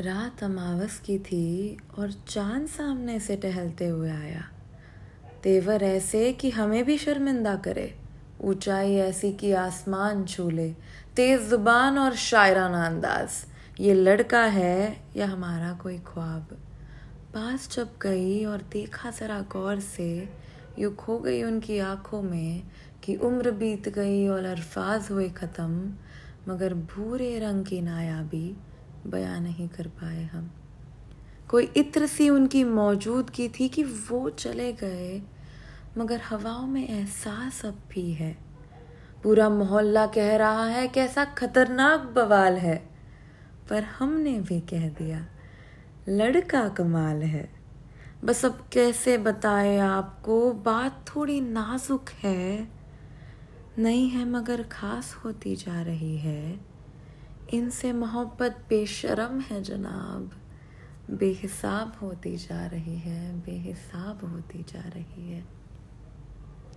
रात अमावस की थी और चाँद सामने से टहलते हुए आया। तेवर ऐसे कि हमें भी शर्मिंदा करे। ऊंचाई ऐसी कि आसमान छूले, तेज ज़ुबान और शायराना अंदाज। ये लड़का है या हमारा कोई ख्वाब? पास जब गई और देखा जरा गौर से, यू खो गई उनकी आँखों में कि उम्र बीत गई और अल्फाज हुए ख़त्म, मगर भूरे रंग की नायाबी। बयां नहीं कर पाए हम। कोई इत्र सी उनकी मौजूदगी थी कि वो चले गए, मगर हवाओं में एहसास अब भी है। पूरा मोहल्ला कह रहा है कैसा खतरनाक बवाल है, पर हमने भी कह दिया, लड़का कमाल है। बस अब कैसे बताए आपको, बात थोड़ी नाजुक है, नहीं है मगर खास होती जा रही है। इनसे मोहब्बत बेशरम है जनाब। बेहिसाब होती जा रही है, बेहिसाब होती जा रही है।